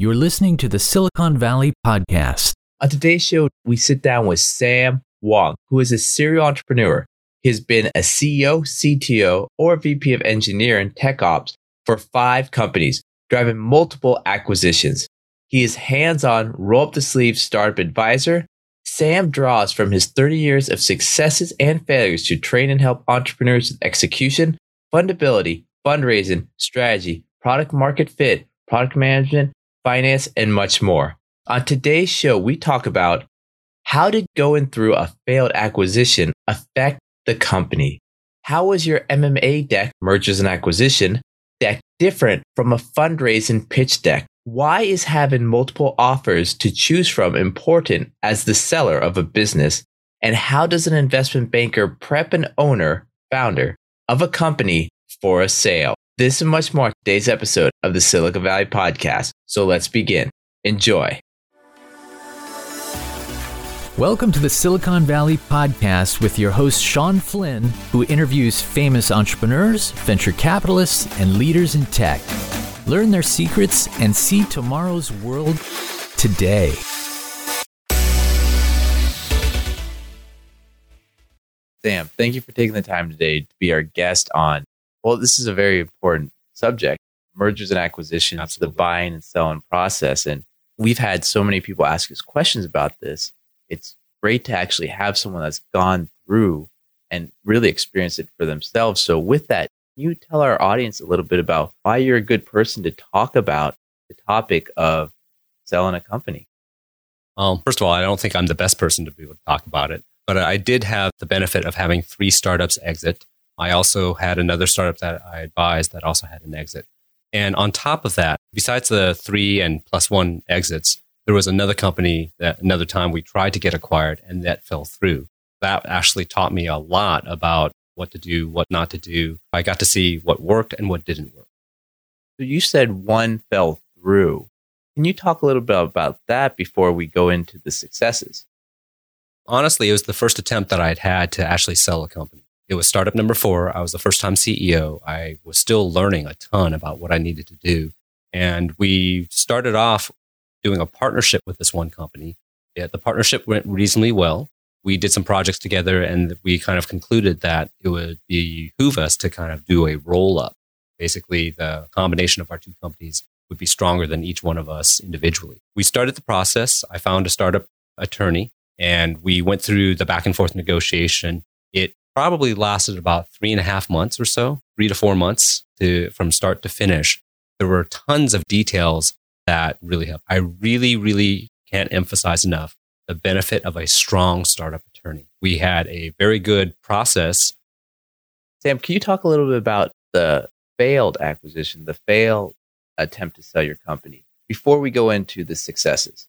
You're listening to the Silicon Valley Podcast. On today's show, we sit down with Sam Wong, who is a serial entrepreneur. He has been a CEO, CTO, or VP of engineering tech ops for five companies, driving multiple acquisitions. He is hands on, roll up the sleeves startup advisor. Sam draws from his 30 years of successes and failures to train and help entrepreneurs with execution, fundability, fundraising, strategy, product market fit, product management, finance, and much more. On today's show, we talk about how did going through a failed acquisition affect the company? How was your M&A deck, mergers and acquisition, deck different from a fundraising pitch deck? Why is having multiple offers to choose from important as the seller of a business? And how does an investment banker prep an owner, founder of a company for a sale? This and much more today's episode of the Silicon Valley Podcast. So let's begin. Enjoy. Welcome to the Silicon Valley Podcast with your host, Shawn Flynn, who interviews famous entrepreneurs, venture capitalists, and leaders in tech. Learn their secrets and see tomorrow's world today. Sam, thank you for taking the time today to be our guest on. Well, this is a very important subject mergers and acquisitions, Absolutely. the buying and selling process. And we've had so many people ask us questions about this. It's great to actually have someone that's gone through and really experienced it for themselves. So, with that, can you tell our audience a little bit about why you're a good person to talk about the topic of selling a company? Um, first of all, I don't think I'm the best person to be able to talk about it, but I did have the benefit of having three startups exit. I also had another startup that I advised that also had an exit. And on top of that, besides the three and plus one exits, there was another company that another time we tried to get acquired and that fell through. That actually taught me a lot about what to do, what not to do. I got to see what worked and what didn't work. So, you said one fell through. Can you talk a little bit about that before we go into the successes? honestly, it was the first attempt that I'd had to actually sell a company. It was startup number four. I was the first time CEO. I was still learning a ton about what I needed to do. And we started off doing a partnership with this one company. Yeah, the partnership went reasonably well. We did some projects together and we kind of concluded that it would behoove us to kind of do a roll up. Basically, the combination of our two companies would be stronger than each one of us individually. We started the process. I found a startup attorney and we went through the back and forth negotiation. It probably lasted about three and a half months or so, three to four months to, from start to finish. There were tons of details that really helped. I really, really can't emphasize enough the benefit of a strong startup attorney. We had a very good process. Sam, can you talk a little bit about the failed acquisition, the failed attempt to sell your company before we go into the successes?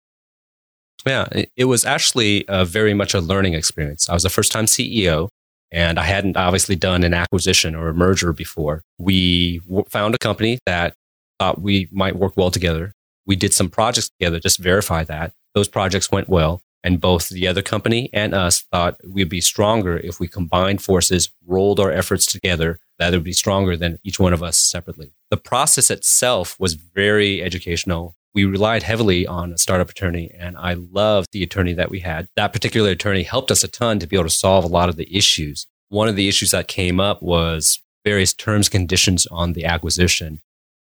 Yeah, it, was actually a very much a learning experience. I was the first time CEO and I hadn't obviously done an acquisition or a merger before. We w- found a company that thought we might work well together. We did some projects together, just verify that. Those projects went well. And both the other company and us thought we'd be stronger if we combined forces, rolled our efforts together, that it would be stronger than each one of us separately. The process itself was very educational. We relied heavily on a startup attorney, and I loved the attorney that we had. That particular attorney helped us a ton to be able to solve a lot of the issues. One of the issues that came up was various terms, conditions on the acquisition.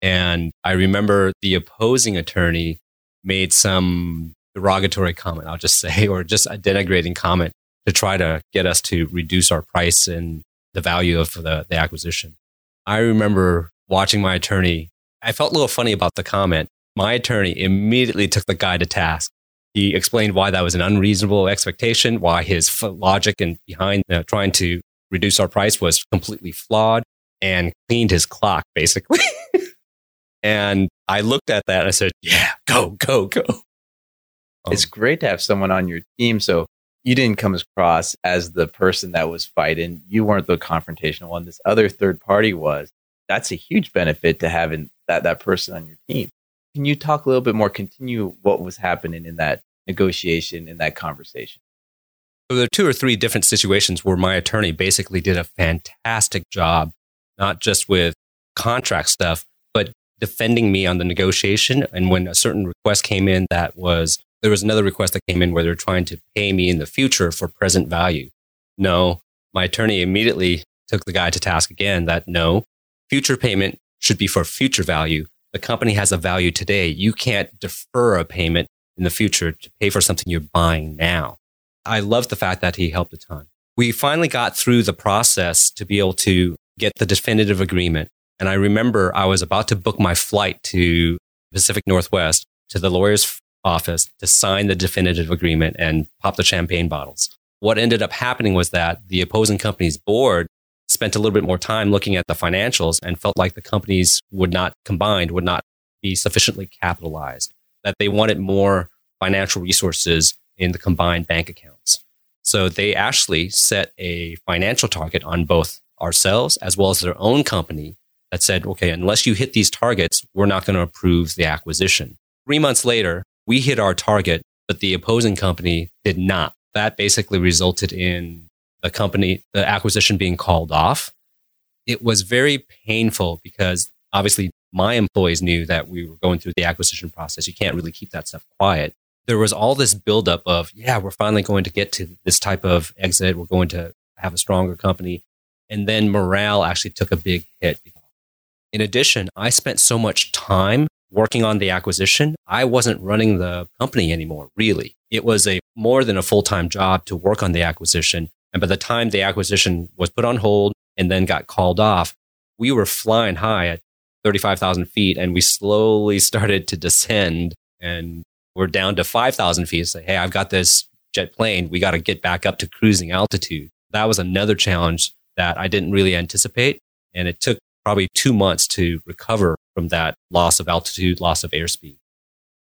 And I remember the opposing attorney made some derogatory comment, I'll just say, or just a denigrating comment to try to get us to reduce our price and the value of the, the acquisition. I remember watching my attorney. I felt a little funny about the comment. My attorney immediately took the guy to task. He explained why that was an unreasonable expectation, why his logic and behind you know, trying to reduce our price was completely flawed, and cleaned his clock basically. and I looked at that and I said, "Yeah, go, go, go." it's um, great to have someone on your team. So you didn't come across as the person that was fighting. You weren't the confrontational one. This other third party was. That's a huge benefit to having that, that person on your team. Can you talk a little bit more, continue what was happening in that negotiation, in that conversation? So there are two or three different situations where my attorney basically did a fantastic job, not just with contract stuff, but defending me on the negotiation. And when a certain request came in that was, there was another request that came in where they're trying to pay me in the future for present value. No, my attorney immediately took the guy to task again that no, future payment should be for future value. The company has a value today. You can't defer a payment in the future to pay for something you're buying now. I love the fact that he helped a ton. We finally got through the process to be able to get the definitive agreement. And I remember I was about to book my flight to Pacific Northwest to the lawyer's office to sign the definitive agreement and pop the champagne bottles. What ended up happening was that the opposing company's board spent a little bit more time looking at the financials and felt like the companies would not combined, would not be sufficiently capitalized, that they wanted more financial resources in the combined bank accounts. So they actually set a financial target on both ourselves as well as their own company that said, okay, unless you hit these targets, we're not going to approve the acquisition. Three months later, we hit our target, but the opposing company did not. That basically resulted in the company, the acquisition being called off. It was very painful because obviously my employees knew that we were going through the acquisition process. You can't really keep that stuff quiet. There was all this buildup of, yeah, we're finally going to get to this type of exit. We're going to have a stronger company. And then morale actually took a big hit. In addition, I spent so much time working on the acquisition. I wasn't running the company anymore, really. It was a more than a full time job to work on the acquisition. And by the time the acquisition was put on hold and then got called off, we were flying high at 35,000 feet and we slowly started to descend and we're down to 5,000 feet. Say, hey, I've got this jet plane. We got to get back up to cruising altitude. That was another challenge that I didn't really anticipate. And it took probably two months to recover from that loss of altitude, loss of airspeed.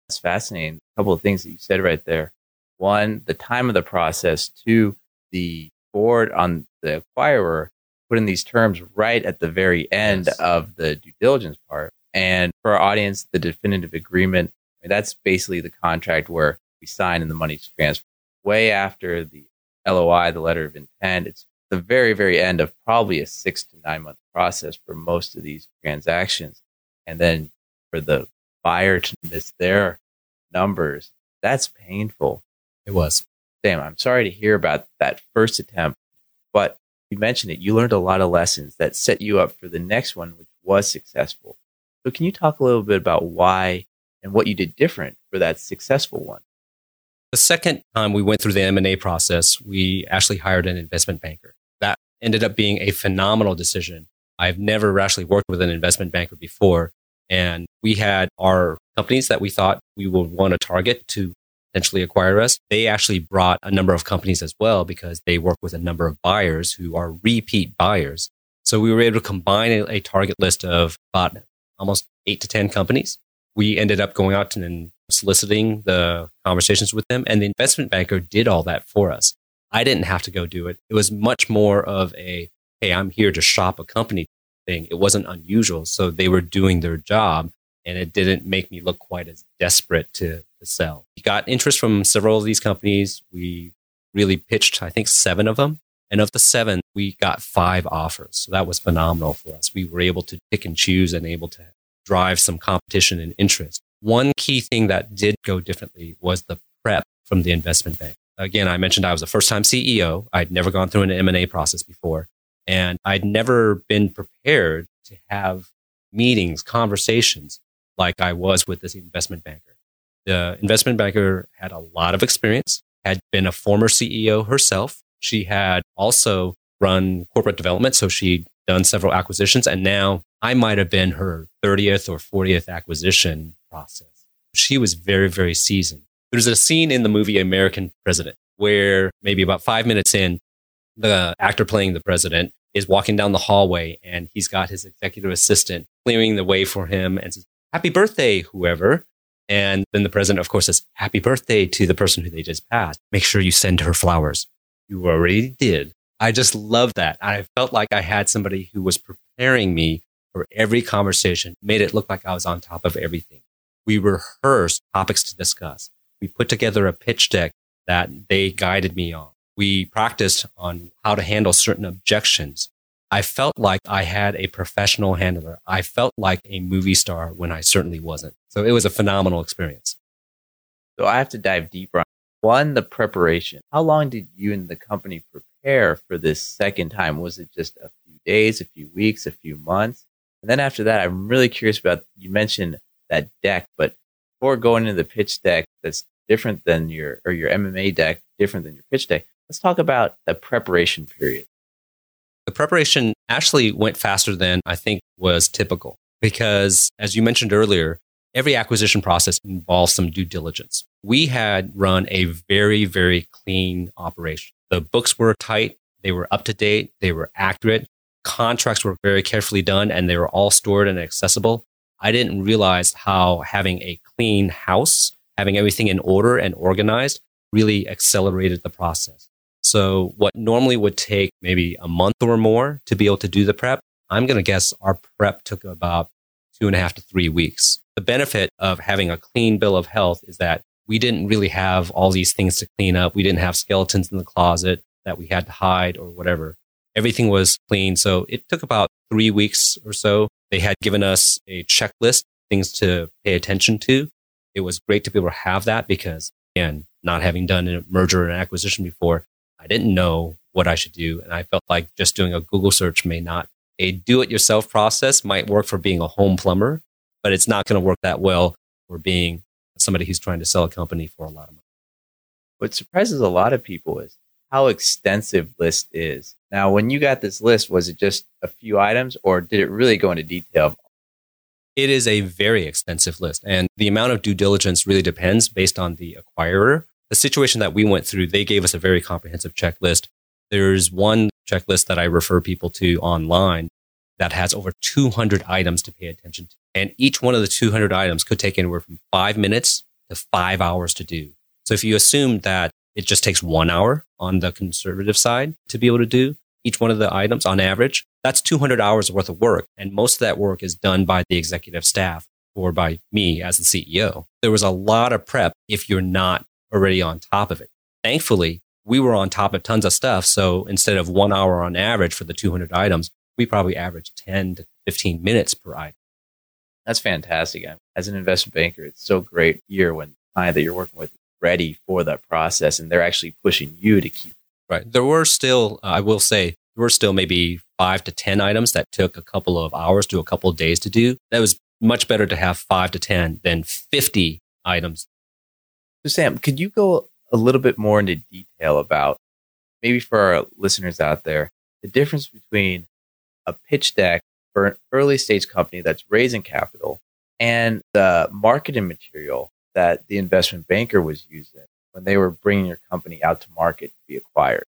That's fascinating. A couple of things that you said right there. One, the time of the process. Two, the board on the acquirer putting these terms right at the very end yes. of the due diligence part. And for our audience, the definitive agreement, I mean, that's basically the contract where we sign and the money's transferred. Way after the LOI, the letter of intent, it's the very, very end of probably a six to nine month process for most of these transactions. And then for the buyer to miss their numbers, that's painful. It was. Damn, I'm sorry to hear about that first attempt, but you mentioned it. You learned a lot of lessons that set you up for the next one, which was successful. So, can you talk a little bit about why and what you did different for that successful one? The second time we went through the M&A process, we actually hired an investment banker. That ended up being a phenomenal decision. I've never actually worked with an investment banker before. And we had our companies that we thought we would want to target to potentially acquire us. They actually brought a number of companies as well because they work with a number of buyers who are repeat buyers. So we were able to combine a, a target list of about almost eight to 10 companies. We ended up going out and soliciting the conversations with them. And the investment banker did all that for us. I didn't have to go do it. It was much more of a, hey, I'm here to shop a company thing. It wasn't unusual. So they were doing their job and it didn't make me look quite as desperate to, to sell. We got interest from several of these companies. We really pitched, I think, seven of them. And of the seven, we got five offers. So that was phenomenal for us. We were able to pick and choose and able to drive some competition and interest. One key thing that did go differently was the prep from the investment bank. Again, I mentioned I was a first time CEO. I'd never gone through an M&A process before and I'd never been prepared to have meetings, conversations like I was with this investment banker. The investment banker had a lot of experience, had been a former CEO herself. She had also run corporate development. So she'd done several acquisitions. And now I might have been her 30th or 40th acquisition process. She was very, very seasoned. There's a scene in the movie American President where maybe about five minutes in, the actor playing the president is walking down the hallway and he's got his executive assistant clearing the way for him and says, Happy birthday, whoever. And then the president, of course, says, Happy birthday to the person who they just passed. Make sure you send her flowers. You already did. I just love that. I felt like I had somebody who was preparing me for every conversation, made it look like I was on top of everything. We rehearsed topics to discuss. We put together a pitch deck that they guided me on. We practiced on how to handle certain objections. I felt like I had a professional handler. I felt like a movie star when I certainly wasn't. So it was a phenomenal experience. So I have to dive deeper on one, the preparation. How long did you and the company prepare for this second time? Was it just a few days, a few weeks, a few months? And then after that, I'm really curious about you mentioned that deck, but before going into the pitch deck that's different than your or your M&A deck, different than your pitch deck, let's talk about the preparation period. The preparation actually went faster than I think was typical because, as you mentioned earlier, every acquisition process involves some due diligence. We had run a very, very clean operation. The books were tight, they were up to date, they were accurate. Contracts were very carefully done and they were all stored and accessible. I didn't realize how having a clean house, having everything in order and organized really accelerated the process. So what normally would take maybe a month or more to be able to do the prep, I'm going to guess our prep took about two and a half to three weeks. The benefit of having a clean bill of health is that we didn't really have all these things to clean up. We didn't have skeletons in the closet that we had to hide or whatever. Everything was clean. So it took about three weeks or so. They had given us a checklist, things to pay attention to. It was great to be able to have that because again, not having done a merger and acquisition before, I didn't know what I should do. And I felt like just doing a Google search may not. A do it yourself process might work for being a home plumber, but it's not going to work that well for being somebody who's trying to sell a company for a lot of money. What surprises a lot of people is how extensive list is. Now, when you got this list, was it just a few items or did it really go into detail? It is a very extensive list and the amount of due diligence really depends based on the acquirer the situation that we went through, they gave us a very comprehensive checklist. There's one checklist that I refer people to online that has over 200 items to pay attention to. And each one of the 200 items could take anywhere from five minutes to five hours to do. So if you assume that it just takes one hour on the conservative side to be able to do each one of the items on average, that's 200 hours worth of work. And most of that work is done by the executive staff or by me as the CEO. There was a lot of prep if you're not already on top of it. Thankfully, we were on top of tons of stuff. So instead of one hour on average for the 200 items, we probably averaged 10 to 15 minutes per item. That's fantastic. As an investment banker, it's so great here when the client that you're working with is ready for that process and they're actually pushing you to keep. Right. There were still, uh, I will say, there were still maybe five to 10 items that took a couple of hours to a couple of days to do. That was much better to have five to 10 than 50 items so, Sam, could you go a little bit more into detail about maybe for our listeners out there, the difference between a pitch deck for an early stage company that's raising capital and the marketing material that the investment banker was using when they were bringing your company out to market to be acquired?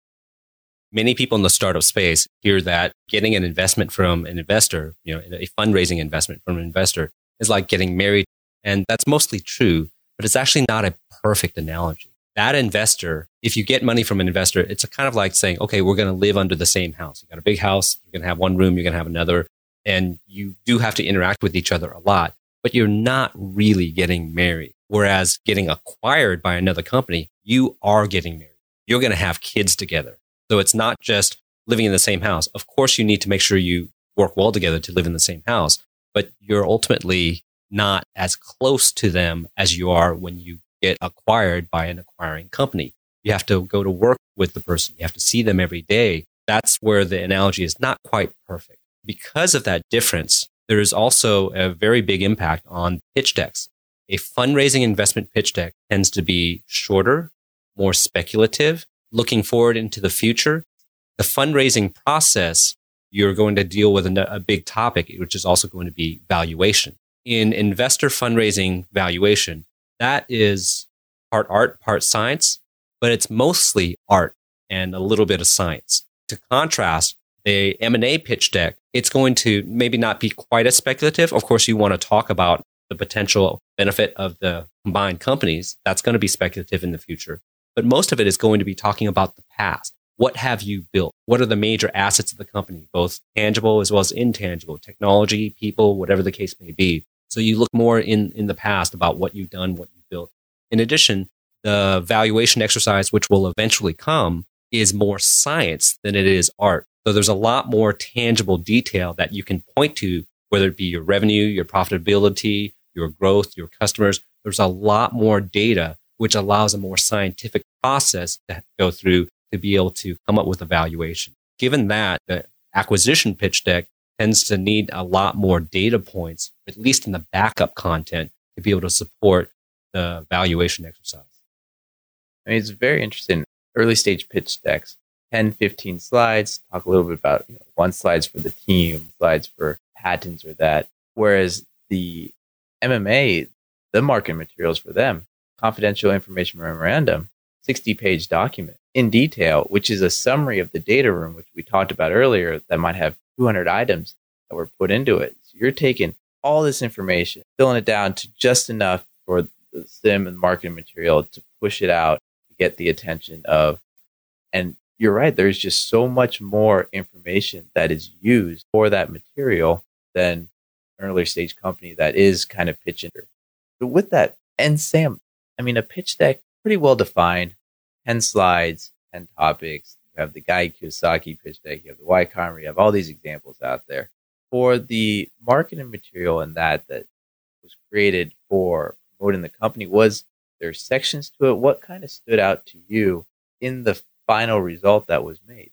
Many people in the startup space hear that getting an investment from an investor, you know, a fundraising investment from an investor is like getting married. And that's mostly true but it's actually not a perfect analogy. That investor, if you get money from an investor, it's kind of like saying, okay, we're going to live under the same house. You got a big house, you're going to have one room, you're going to have another, and you do have to interact with each other a lot, but you're not really getting married. Whereas getting acquired by another company, you are getting married. You're going to have kids together. So it's not just living in the same house. Of course, you need to make sure you work well together to live in the same house, but you're ultimately not as close to them as you are when you get acquired by an acquiring company. You have to go to work with the person. You have to see them every day. That's where the analogy is not quite perfect. Because of that difference, there is also a very big impact on pitch decks. A fundraising investment pitch deck tends to be shorter, more speculative, looking forward into the future. The fundraising process, you're going to deal with a, big topic, which is also going to be valuation in investor fundraising valuation, that is part art, part science, but it's mostly art and a little bit of science. To contrast, a M&A pitch deck, it's going to maybe not be quite as speculative. Of course, you want to talk about the potential benefit of the combined companies. That's going to be speculative in the future. But most of it is going to be talking about the past. What have you built? What are the major assets of the company, both tangible as well as intangible, technology, people, whatever the case may be. So you look more in, in the past about what you've done, what you've built. In addition, the valuation exercise, which will eventually come, is more science than it is art. So there's a lot more tangible detail that you can point to, whether it be your revenue, your profitability, your growth, your customers. There's a lot more data, which allows a more scientific process to go through to be able to come up with a valuation. Given that the acquisition pitch deck tends to need a lot more data points, at least in the backup content, to be able to support the valuation exercise. I mean, it's very interesting. Early stage pitch decks, 10, 15 slides, talk a little bit about you know, one slides for the team, slides for patents or that. Whereas the M&A, the marketing materials for them, confidential information memorandum, 60 page document in detail, which is a summary of the data room, which we talked about earlier, that might have 200 items that were put into it. So you're taking all this information, filling it down to just enough for the CIM and marketing material to push it out to get the attention of. And you're right, there's just so much more information that is used for that material than an earlier stage company that is kind of pitching. But with that, and Sam, I mean, a pitch deck pretty well defined, 10 slides, 10 topics. Have the Guy Kawasaki pitch deck, you have the Combinator, you have all these examples out there. For the marketing material and that that was created for promoting the company, was there sections to it? What kind of stood out to you in the final result that was made?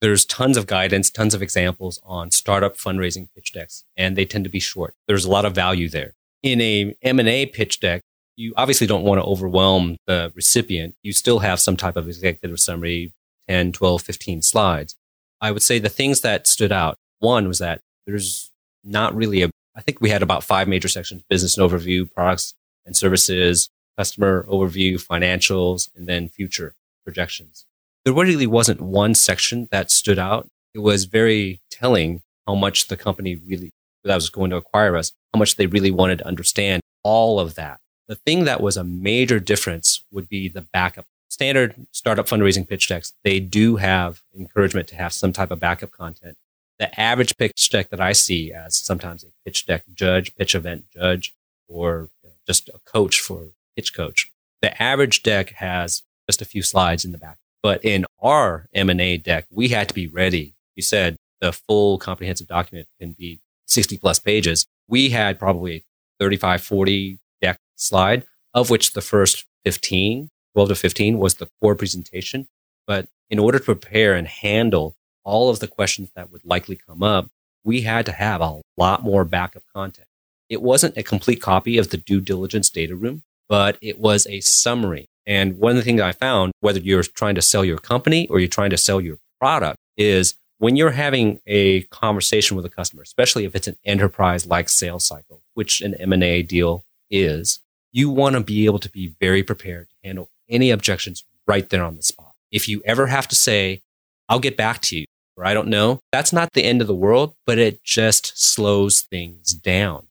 There's tons of guidance, tons of examples on startup fundraising pitch decks, and they tend to be short. There's a lot of value there. In a M&A pitch deck, you obviously don't want to overwhelm the recipient. You still have some type of executive summary, 10, 12, 15 slides. I would say the things that stood out, one was that there's not really a, I think we had about five major sections, business and overview, products and services, customer overview, financials, and then future projections. There really wasn't one section that stood out. It was very telling how much the company really, that was going to acquire us, how much they really wanted to understand all of that the thing that was a major difference would be the backup. Standard startup fundraising pitch decks, they do have encouragement to have some type of backup content. The average pitch deck that I see as sometimes a pitch deck judge, pitch event judge, or just a coach for pitch coach. The average deck has just a few slides in the back. But in our M&A deck, we had to be ready. You said the full comprehensive document can be 60 plus pages. We had probably 35, 40 deck slide, of which the first 15, 12 to 15 was the core presentation. But in order to prepare and handle all of the questions that would likely come up, we had to have a lot more backup content. It wasn't a complete copy of the due diligence data room, but it was a summary. And one of the things I found, whether you're trying to sell your company or you're trying to sell your product, is when you're having a conversation with a customer, especially if it's an enterprise like sales cycle, which an M&A deal is you want to be able to be very prepared to handle any objections right there on the spot. If you ever have to say, I'll get back to you, or I don't know, that's not the end of the world, but it just slows things down.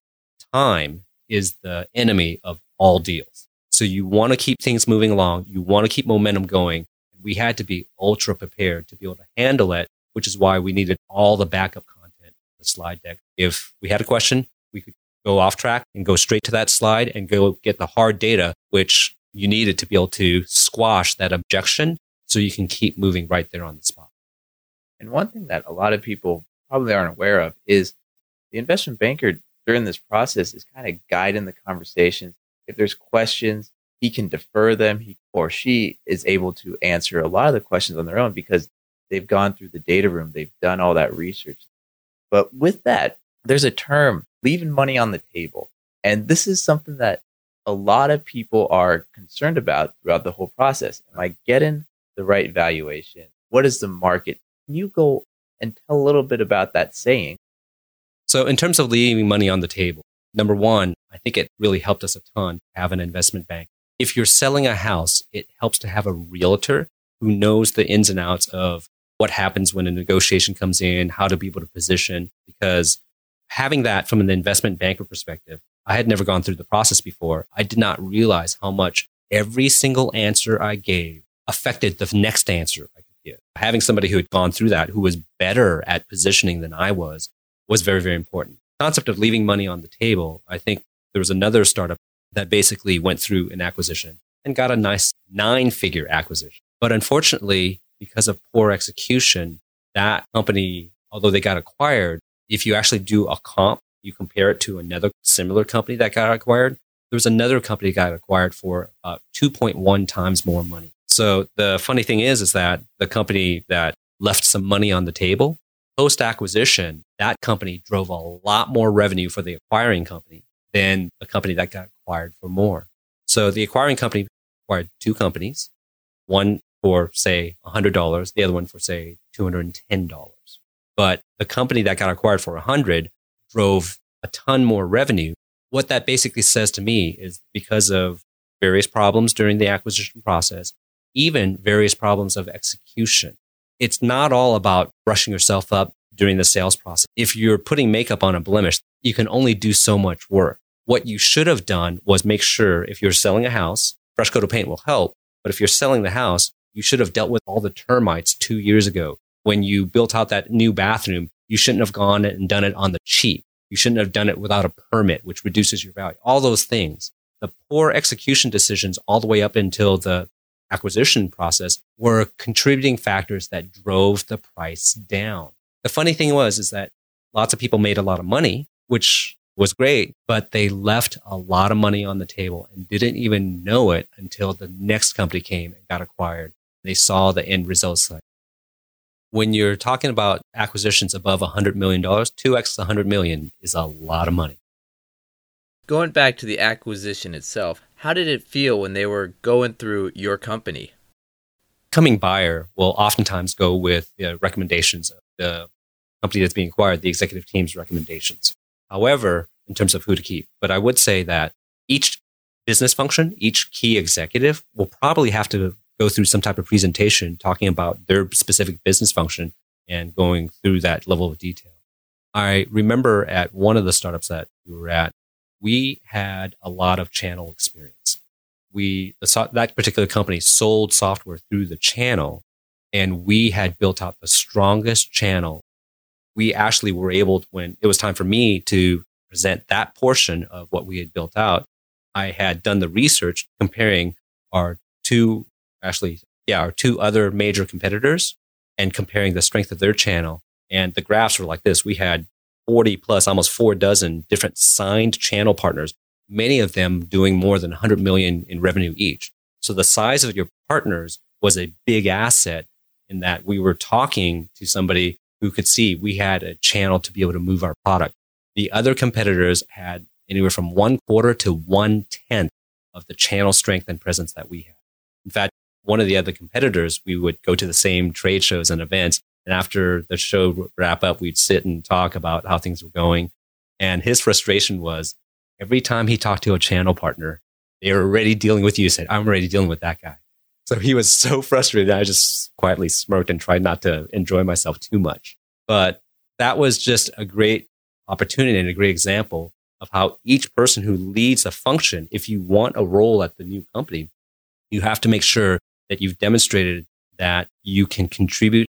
Time is the enemy of all deals. So you want to keep things moving along. You want to keep momentum going. We had to be ultra prepared to be able to handle it, which is why we needed all the backup content, the slide deck. If we had a question, we could go off track and go straight to that slide and go get the hard data, which you needed to be able to squash that objection so you can keep moving right there on the spot. And one thing that a lot of people probably aren't aware of is the investment banker during this process is kind of guiding the conversations. If there's questions, he can defer them. He or she is able to answer a lot of the questions on their own because they've gone through the data room. They've done all that research. But with that, there's a term leaving money on the table. And this is something that a lot of people are concerned about throughout the whole process. Am I getting the right valuation? What is the market? Can you go and tell a little bit about that saying? So, in terms of leaving money on the table, number one, I think it really helped us a ton to have an investment bank. If you're selling a house, it helps to have a realtor who knows the ins and outs of what happens when a negotiation comes in, how to be able to position, because having that from an investment banker perspective, I had never gone through the process before. I did not realize how much every single answer I gave affected the next answer I could give. Having somebody who had gone through that, who was better at positioning than I was, was very, very important. Concept of leaving money on the table, I think there was another startup that basically went through an acquisition and got a nice nine figure acquisition. But unfortunately, because of poor execution, that company, although they got acquired, if you actually do a comp, you compare it to another similar company that got acquired, there was another company that got acquired for about 2.1 times more money. So the funny thing is, is that the company that left some money on the table post acquisition, that company drove a lot more revenue for the acquiring company than the company that got acquired for more. So the acquiring company acquired two companies, one for say $100, the other one for say $210. But the company that got acquired for 100 drove a ton more revenue. What that basically says to me is because of various problems during the acquisition process, even various problems of execution. It's not all about brushing yourself up during the sales process. If you're putting makeup on a blemish, you can only do so much work. What you should have done was make sure if you're selling a house, fresh coat of paint will help. But if you're selling the house, you should have dealt with all the termites two years ago. When you built out that new bathroom, you shouldn't have gone and done it on the cheap. You shouldn't have done it without a permit, which reduces your value. All those things. The poor execution decisions all the way up until the acquisition process were contributing factors that drove the price down. The funny thing was, is that lots of people made a lot of money, which was great, but they left a lot of money on the table and didn't even know it until the next company came and got acquired. They saw the end results. When you're talking about acquisitions above $100 million, 2x 100 million is a lot of money. Going back to the acquisition itself, how did it feel when they were going through your company? Coming buyer will oftentimes go with the recommendations of the company that's being acquired, the executive team's recommendations. However, in terms of who to keep, but I would say that each business function, each key executive will probably have to go through some type of presentation talking about their specific business function and going through that level of detail. I remember at one of the startups that we were at, we had a lot of channel experience. We, that particular company sold software through the channel and we had built out the strongest channel. We actually were able to, when it was time for me to present that portion of what we had built out, I had done the research comparing our two, actually, yeah, our two other major competitors and comparing the strength of their channel. And the graphs were like this. We had 40 plus, almost four dozen different signed channel partners, many of them doing more than 100 million in revenue each. So the size of your partners was a big asset in that we were talking to somebody who could see we had a channel to be able to move our product. The other competitors had anywhere from one quarter to one tenth of the channel strength and presence that we had. In fact, one of the other competitors, we would go to the same trade shows and events and after the show wrap up, we'd sit and talk about how things were going. And his frustration was every time he talked to a channel partner, they were already dealing with you. Said, I'm already dealing with that guy. So he was so frustrated. I just quietly smirked and tried not to enjoy myself too much. But that was just a great opportunity and a great example of how each person who leads a function, if you want a role at the new company, you have to make sure that you've demonstrated that you can contribute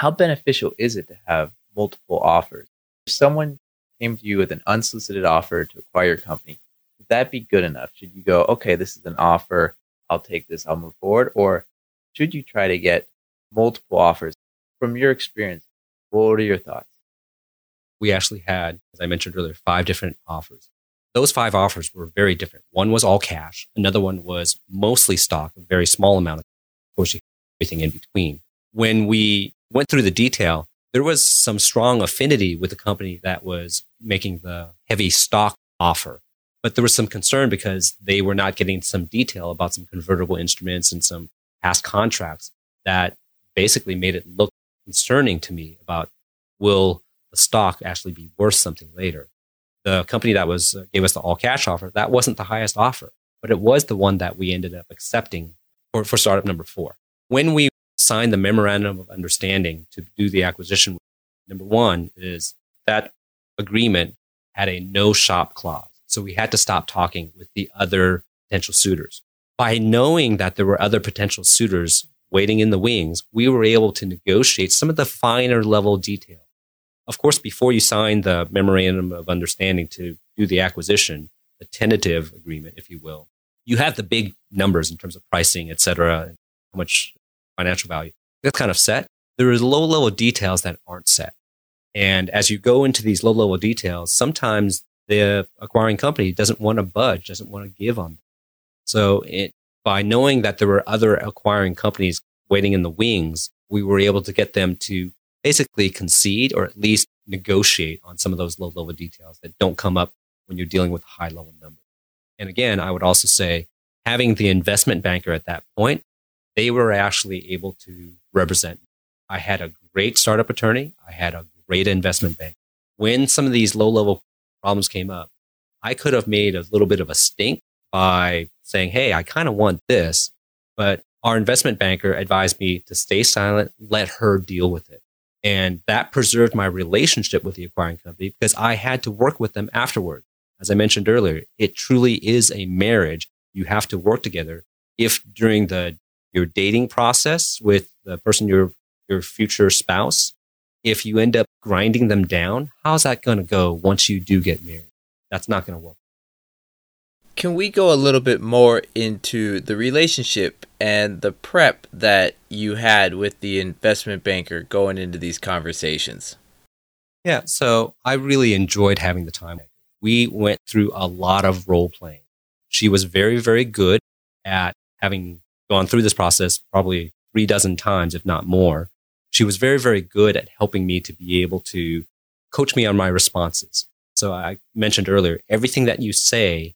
how beneficial is it to have multiple offers? If someone came to you with an unsolicited offer to acquire your company, would that be good enough? Should you go, okay, this is an offer, I'll take this, I'll move forward? Or should you try to get multiple offers? From your experience, what are your thoughts? We actually had, as I mentioned earlier, five different offers. Those five offers were very different. One was all cash. Another one was mostly stock, a very small amount. Of course, everything in between. When we went through the detail, there was some strong affinity with the company that was making the heavy stock offer. But there was some concern because they were not getting some detail about some convertible instruments and some past contracts that basically made it look concerning to me about will the stock actually be worth something later. The company that was uh, gave us the all cash offer, that wasn't the highest offer, but it was the one that we ended up accepting for, for startup number four. When we signed the memorandum of understanding to do the acquisition, number one is that agreement had a no shop clause. So we had to stop talking with the other potential suitors. By knowing that there were other potential suitors waiting in the wings, we were able to negotiate some of the finer level detail. Of course, before you sign the memorandum of understanding to do the acquisition, the tentative agreement, if you will, you have the big numbers in terms of pricing, et cetera, how much financial value. That's kind of set. there are low level details that aren't set. And as you go into these low level details, sometimes the acquiring company doesn't want to budge, doesn't want to give on them. So it, by knowing that there were other acquiring companies waiting in the wings, we were able to get them to basically concede or at least negotiate on some of those low level details that don't come up when you're dealing with high level numbers. And again, I would also say having the investment banker at that point, they were actually able to represent. I had a great startup attorney. I had a great investment bank. When some of these low level problems came up, I could have made a little bit of a stink by saying, Hey, I kind of want this, but our investment banker advised me to stay silent, let her deal with it. And that preserved my relationship with the acquiring company because I had to work with them afterward. As I mentioned earlier, it truly is a marriage. You have to work together. If during the your dating process with the person your your future spouse, if you end up grinding them down, how's that going to go once you do get married? That's not going to work. Can we go a little bit more into the relationship and the prep that you had with the investment banker going into these conversations? Yeah, so I really enjoyed having the time. We went through a lot of role playing. She was very, very good at having gone through this process probably three dozen times, if not more. She was very, very good at helping me to be able to coach me on my responses. So I mentioned earlier, everything that you say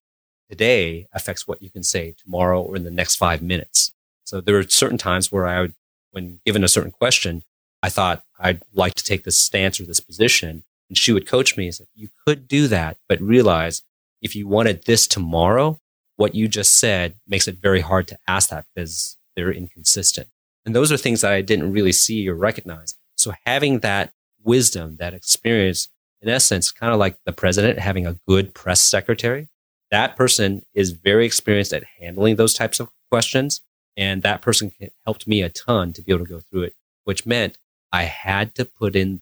today affects what you can say tomorrow or in the next five minutes. So there are certain times where I would, when given a certain question, I thought I'd like to take this stance or this position. And she would coach me and say, you could do that, but realize if you wanted this tomorrow, what you just said makes it very hard to ask that because they're inconsistent. And those are things that I didn't really see or recognize. So having that wisdom, that experience, in essence, kind of like the president having a good press secretary, that person is very experienced at handling those types of questions. And that person helped me a ton to be able to go through it, which meant I had to put in,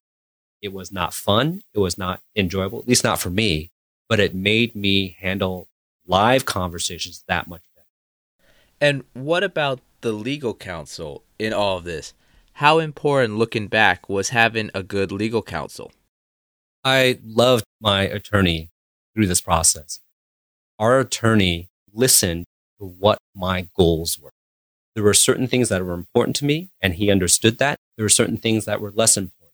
it was not fun. It was not enjoyable, at least not for me, but it made me handle live conversations that much better. And what about the legal counsel in all of this? How important looking back was having a good legal counsel? I loved my attorney through this process our attorney listened to what my goals were. There were certain things that were important to me, and he understood that. There were certain things that were less important.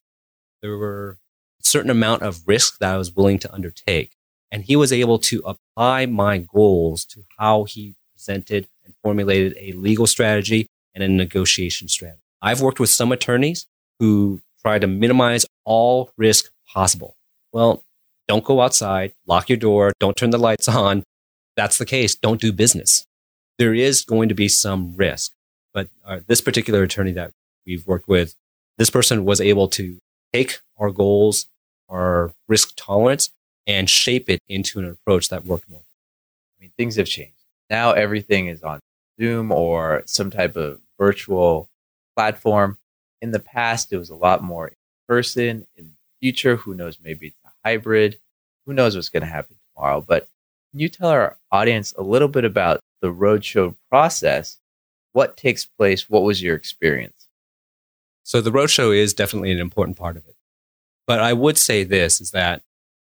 There were a certain amount of risk that I was willing to undertake. And he was able to apply my goals to how he presented and formulated a legal strategy and a negotiation strategy. I've worked with some attorneys who try to minimize all risk possible. Well, don't go outside, lock your door, don't turn the lights on, that's the case, don't do business. There is going to be some risk. But uh, this particular attorney that we've worked with, this person was able to take our goals, our risk tolerance, and shape it into an approach that worked well. I mean, things have changed. Now everything is on Zoom or some type of virtual platform. In the past, it was a lot more in person. In the future, who knows? Maybe it's a hybrid. Who knows what's going to happen tomorrow? But you tell our audience a little bit about the roadshow process? What takes place? What was your experience? So the roadshow is definitely an important part of it. But I would say this is that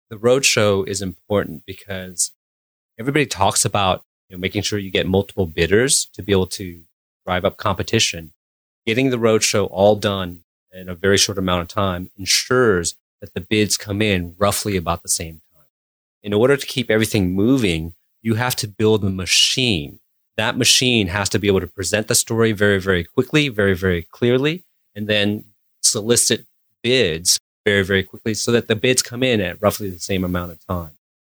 the roadshow is important because everybody talks about you know, making sure you get multiple bidders to be able to drive up competition. Getting the roadshow all done in a very short amount of time ensures that the bids come in roughly about the same in order to keep everything moving, you have to build a machine. That machine has to be able to present the story very, very quickly, very, very clearly, and then solicit bids very, very quickly so that the bids come in at roughly the same amount of time.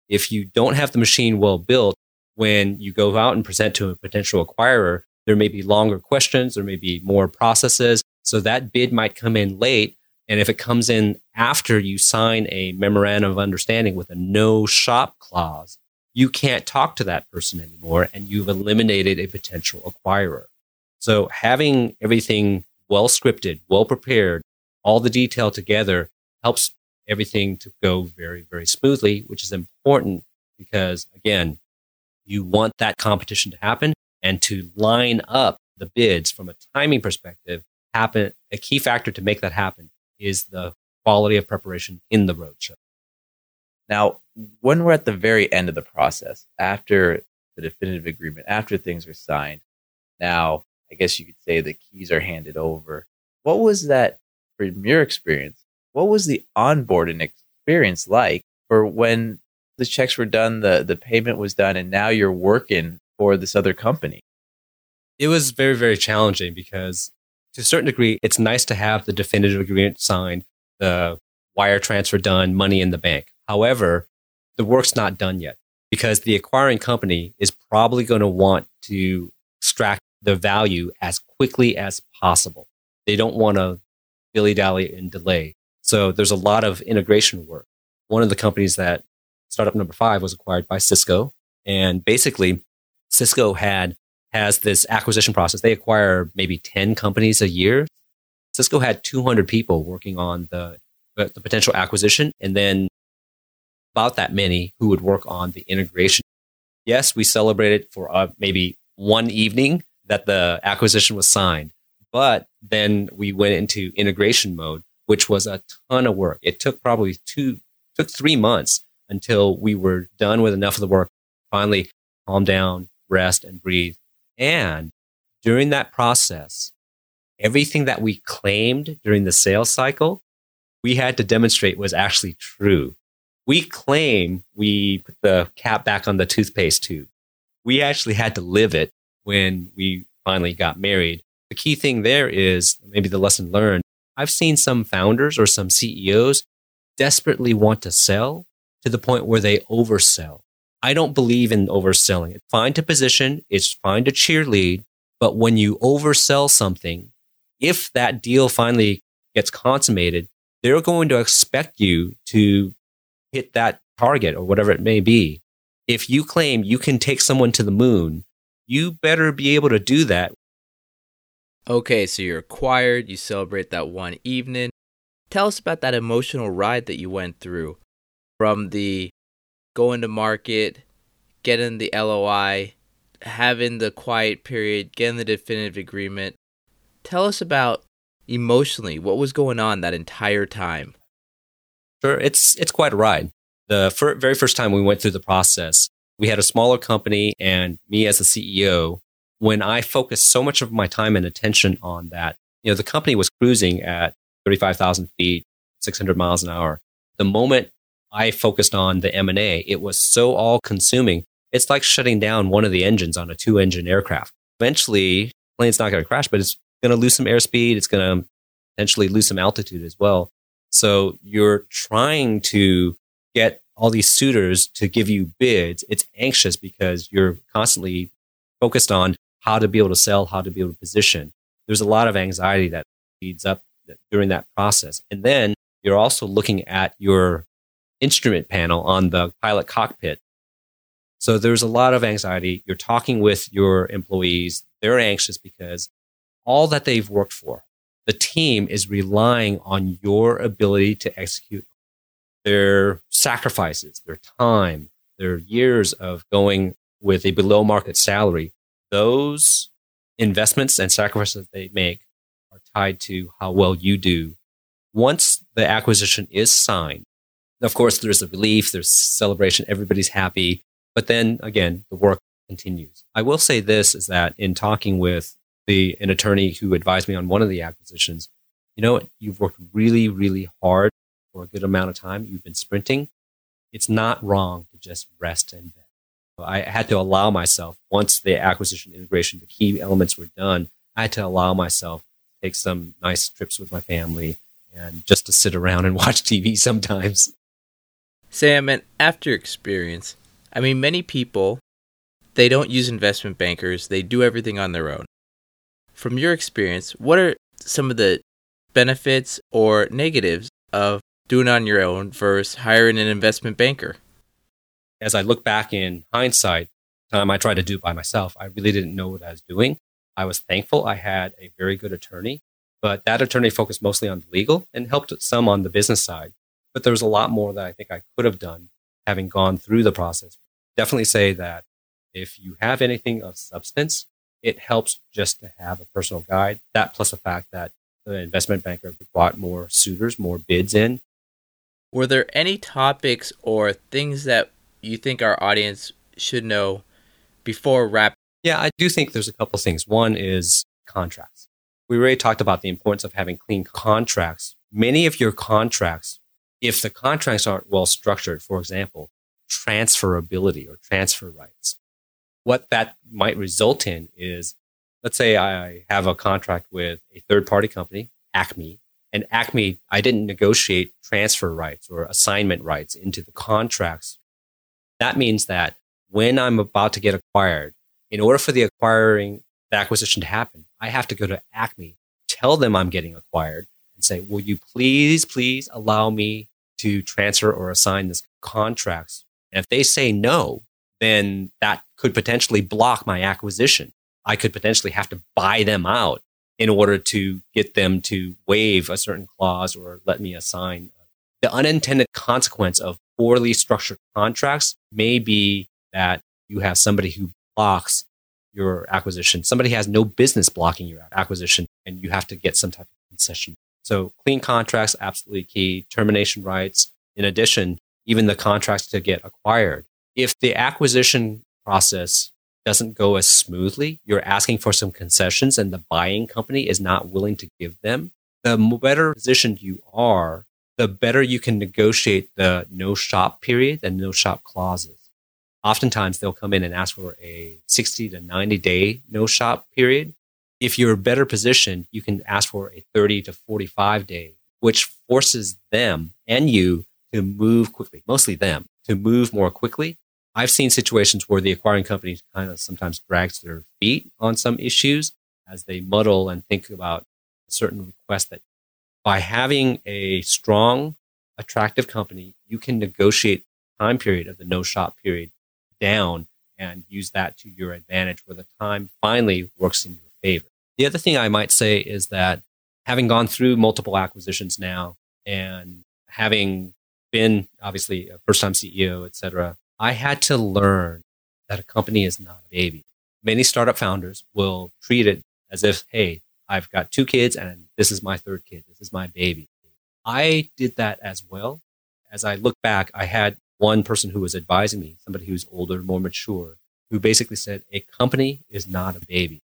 If you don't have the machine well built, when you go out and present to a potential acquirer, there may be longer questions, there may be more processes. So that bid might come in late and if it comes in after you sign a memorandum of understanding with a no shop clause, you can't talk to that person anymore and you've eliminated a potential acquirer. So having everything well scripted, well prepared, all the detail together helps everything to go very, very smoothly, which is important because again, you want that competition to happen and to line up the bids from a timing perspective happen, a key factor to make that happen is the quality of preparation in the roadshow. Now, when we're at the very end of the process, after the definitive agreement, after things are signed, now I guess you could say the keys are handed over. What was that from your experience? What was the onboarding experience like for when the checks were done, the, the payment was done, and now you're working for this other company? It was very, very challenging because to a certain degree, it's nice to have the definitive agreement signed, the wire transfer done, money in the bank. However, the work's not done yet because the acquiring company is probably going to want to extract the value as quickly as possible. They don't want to dilly dally and delay. So there's a lot of integration work. One of the companies that startup number five was acquired by Cisco. And basically, Cisco had has this acquisition process. They acquire maybe 10 companies a year. Cisco had 200 people working on the, the potential acquisition and then about that many who would work on the integration. Yes, we celebrated for uh, maybe one evening that the acquisition was signed, but then we went into integration mode, which was a ton of work. It took probably two, took three months until we were done with enough of the work, finally calm down, rest, and breathe. And during that process, everything that we claimed during the sales cycle, we had to demonstrate was actually true. We claim we put the cap back on the toothpaste tube. We actually had to live it when we finally got married. The key thing there is maybe the lesson learned. I've seen some founders or some CEOs desperately want to sell to the point where they oversell. I don't believe in overselling. It's fine to position, it's fine to cheerlead, but when you oversell something, if that deal finally gets consummated, they're going to expect you to hit that target or whatever it may be. If you claim you can take someone to the moon, you better be able to do that. Okay, so you're acquired, you celebrate that one evening. Tell us about that emotional ride that you went through from the going to market, getting the LOI, having the quiet period, getting the definitive agreement. Tell us about emotionally what was going on that entire time. Sure, it's it's quite a ride. The fir- very first time we went through the process, we had a smaller company, and me as the CEO, when I focused so much of my time and attention on that, you know, the company was cruising at thirty-five thousand feet, six hundred miles an hour. The moment I focused on the M&A. It was so all consuming. It's like shutting down one of the engines on a two engine aircraft. Eventually, plane's not going to crash, but it's going to lose some airspeed. It's going to potentially lose some altitude as well. So you're trying to get all these suitors to give you bids. It's anxious because you're constantly focused on how to be able to sell, how to be able to position. There's a lot of anxiety that leads up during that process. And then you're also looking at your instrument panel on the pilot cockpit. So there's a lot of anxiety. You're talking with your employees. They're anxious because all that they've worked for, the team is relying on your ability to execute their sacrifices, their time, their years of going with a below market salary. Those investments and sacrifices they make are tied to how well you do. Once the acquisition is signed, of course, there's a relief, there's celebration, everybody's happy. But then again, the work continues. I will say this is that in talking with the, an attorney who advised me on one of the acquisitions, you know, you've worked really, really hard for a good amount of time. You've been sprinting. It's not wrong to just rest and bed. I had to allow myself, once the acquisition integration, the key elements were done, I had to allow myself to take some nice trips with my family and just to sit around and watch TV sometimes. Sam, and after experience, I mean, many people, they don't use investment bankers, they do everything on their own. From your experience, what are some of the benefits or negatives of doing on your own versus hiring an investment banker? As I look back in hindsight, time I tried to do it by myself, I really didn't know what I was doing. I was thankful I had a very good attorney, but that attorney focused mostly on the legal and helped some on the business side. But there's a lot more that I think I could have done having gone through the process. Definitely say that if you have anything of substance, it helps just to have a personal guide. That plus the fact that the investment banker brought more suitors, more bids in. Were there any topics or things that you think our audience should know before wrap? Yeah, I do think there's a couple things. One is contracts. We already talked about the importance of having clean contracts. Many of your contracts, if the contracts aren't well structured, for example, transferability or transfer rights, what that might result in is let's say I have a contract with a third party company, Acme, and Acme, I didn't negotiate transfer rights or assignment rights into the contracts. That means that when I'm about to get acquired, in order for the acquiring the acquisition to happen, I have to go to Acme, tell them I'm getting acquired, and say, "Will you please, please allow me to transfer or assign this contracts?" And if they say no, then that could potentially block my acquisition. I could potentially have to buy them out in order to get them to waive a certain clause or let me assign. The unintended consequence of poorly structured contracts may be that you have somebody who blocks your acquisition. Somebody has no business blocking your acquisition and you have to get some type of concession. So clean contracts, absolutely key. Termination rights. In addition, even the contracts to get acquired. If the acquisition process doesn't go as smoothly, you're asking for some concessions and the buying company is not willing to give them, the better positioned you are, the better you can negotiate the no shop period and no shop clauses. Oftentimes they'll come in and ask for a 60 to 90 day no shop period. If you're better positioned, you can ask for a 30 to 45 day, which forces them and you to move quickly, mostly them to move more quickly I've seen situations where the acquiring company kind of sometimes drags their feet on some issues as they muddle and think about certain request that by having a strong, attractive company, you can negotiate time period of the no shop period down and use that to your advantage where the time finally works in your favor. The other thing I might say is that having gone through multiple acquisitions now and having been obviously a first time CEO, et cetera, I had to learn that a company is not a baby. Many startup founders will treat it as if, hey, I've got two kids and this is my third kid. This is my baby. I did that as well. As I look back, I had one person who was advising me, somebody who's older, more mature, who basically said, a company is not a baby.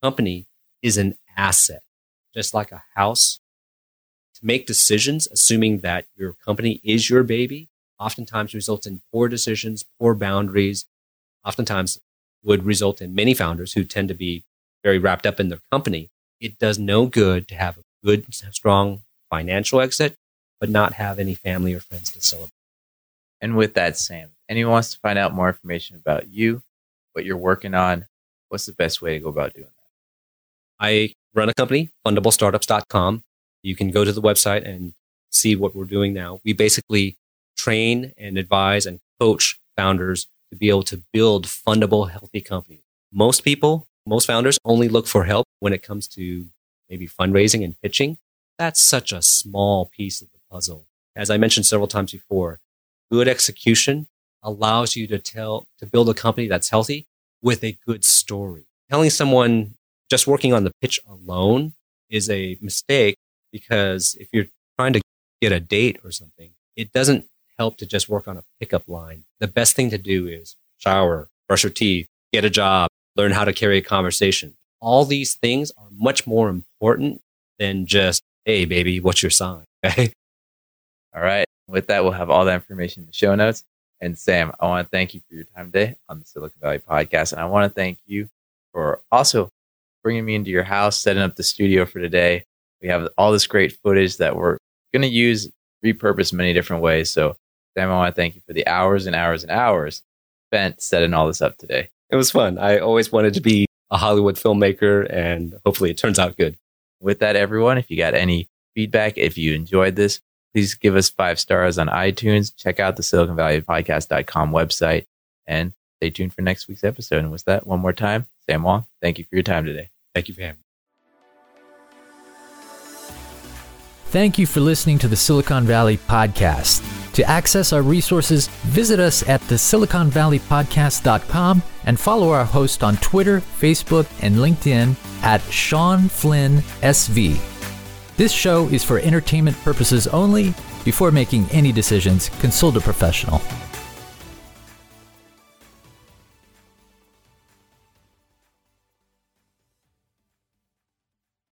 A company is an asset, just like a house. To make decisions, assuming that your company is your baby, oftentimes results in poor decisions, poor boundaries, oftentimes would result in many founders who tend to be very wrapped up in their company. It does no good to have a good, strong financial exit, but not have any family or friends to celebrate. And with that, Sam, anyone wants to find out more information about you, what you're working on, what's the best way to go about doing that? I run a company, fundablestartups.com. You can go to the website and see what we're doing now. We basically train and advise and coach founders to be able to build fundable, healthy companies. Most people, most founders only look for help when it comes to maybe fundraising and pitching. That's such a small piece of the puzzle. As I mentioned several times before, good execution allows you to tell, to build a company that's healthy with a good story. Telling someone just working on the pitch alone is a mistake because if you're trying to get a date or something, it doesn't help to just work on a pickup line. The best thing to do is shower, brush your teeth, get a job, learn how to carry a conversation. All these things are much more important than just, hey, baby, what's your sign? Okay. All right. With that, we'll have all that information in the show notes. And Sam, I want to thank you for your time today on the Silicon Valley podcast. And I want to thank you for also bringing me into your house, setting up the studio for today. We have all this great footage that we're going to use, repurpose many different ways. So Sam, I want to thank you for the hours and hours and hours spent setting all this up today. It was fun. I always wanted to be a Hollywood filmmaker, and hopefully it turns out good. With that, everyone, if you got any feedback, if you enjoyed this, please give us five stars on iTunes. Check out the Silicon Valley Podcast.com website and stay tuned for next week's episode. And with that, one more time, Sam Wong, thank you for your time today. Thank you for having me. Thank you for listening to the Silicon Valley Podcast. To access our resources, visit us at the siliconvalleypodcast.com and follow our host on Twitter, Facebook, and LinkedIn at Shawn Flynn SV. This show is for entertainment purposes only. Before making any decisions, consult a professional.